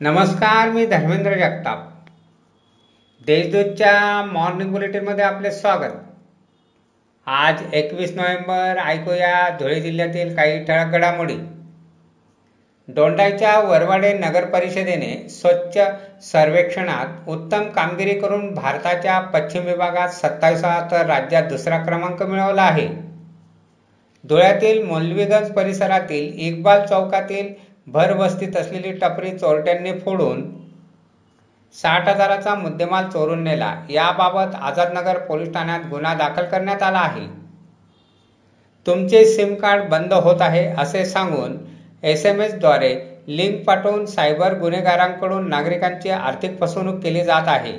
नमस्कार मी धर्मेंद्र जगताप. देशदूतच्या मॉर्निंग बुलेटिनमध्ये आपले स्वागत. आज एकवीस नोव्हेंबर ऐकूया धुळे जिल्ह्यातील काही ठळक घडामोडी दोंडाईच्या वरवाडे नगर परिषदेने स्वच्छ सर्वेक्षणात उत्तम कामगिरी करून भारताच्या पश्चिम विभागात सत्तावीसा तर राज्यात दुसरा क्रमांक मिळवला आहे. धुळ्यातील मौलवीगंज परिसरातील इक्बाल चौकातील भरवस्तीत असलेली टपरी चोरट्यांनी फोडून साठ हजाराचा मुद्देमाल चोरून नेला. याबाबत आझादनगर पोलीस ठाण्यात गुन्हा दाखल करण्यात आला आहे. तुमचे सिम कार्ड बंद होत आहे असे सांगून एस एम एसद्वारे लिंक पाठवून सायबर गुन्हेगारांकडून नागरिकांची आर्थिक फसवणूक केली जात आहे.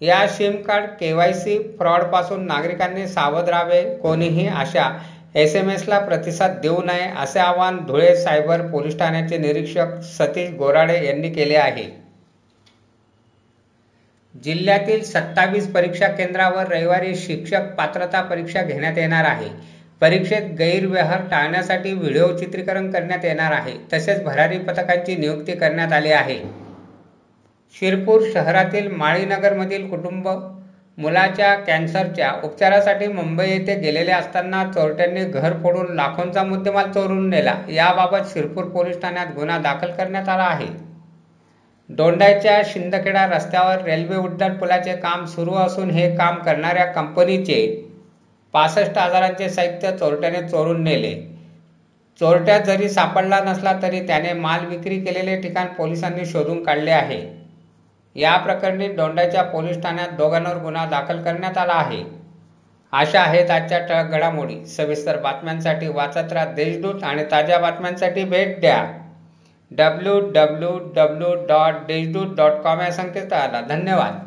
या सिम कार्ड सी फ्रॉडपासून नागरिकांनी सावध राहावे कोणीही अशा एस एम एसला प्रतिसाद देऊ नये असे आवाहन धुळे सायबर पोलीस ठाण्याचे निरीक्षक सतीश गोराडे यांनी केले आहे. जिल्ह्यातील सत्तावीस परीक्षा केंद्रावर रविवारी शिक्षक पात्रता परीक्षा घेण्यात येणार आहे. परीक्षेत गैरव्यवहार टाळण्यासाठी व्हिडिओ चित्रीकरण करण्यात येणार आहे. तसेच भरारी पथकांची नियुक्ती करण्यात आली आहे. शिरपूर शहरातील माळीनगरमधील कुटुंब मुलाच्या कॅन्सरच्या उपचारासाठी मुंबई येथे गेलेले असताना चोरट्यांनी घर फोडून लाखोंचा मुद्देमाल चोरून नेला. याबाबत शिरपूर पोलीस ठाण्यात गुन्हा दाखल करण्यात आला आहे. दोंडाच्या शिंदखेडा रस्त्यावर रेल्वे उड्डाण पुलाचे काम सुरू असून हे काम करणाऱ्या कंपनीचे पासष्ट हजारांचे साहित्य चोरट्याने चोरून नेले. चोरट्यात जरी सापडला नसला तरी त्याने माल विक्री केलेले ठिकाण पोलिसांनी शोधून काढले आहे. या प्रकरणी दोंडाच्या पोलीस ठाण्यात दोघांवर गुन्हा दाखल करण्यात आला आहे. अशा आहेत आजच्या ठळक घडामोडी. सविस्तर बातम्यांसाठी वाचत राहा देशदूत आणि ताज्या बातम्यांसाठी भेट द्या. W W W dot Deshdoot dot com या संकेतस्थळाला. धन्यवाद.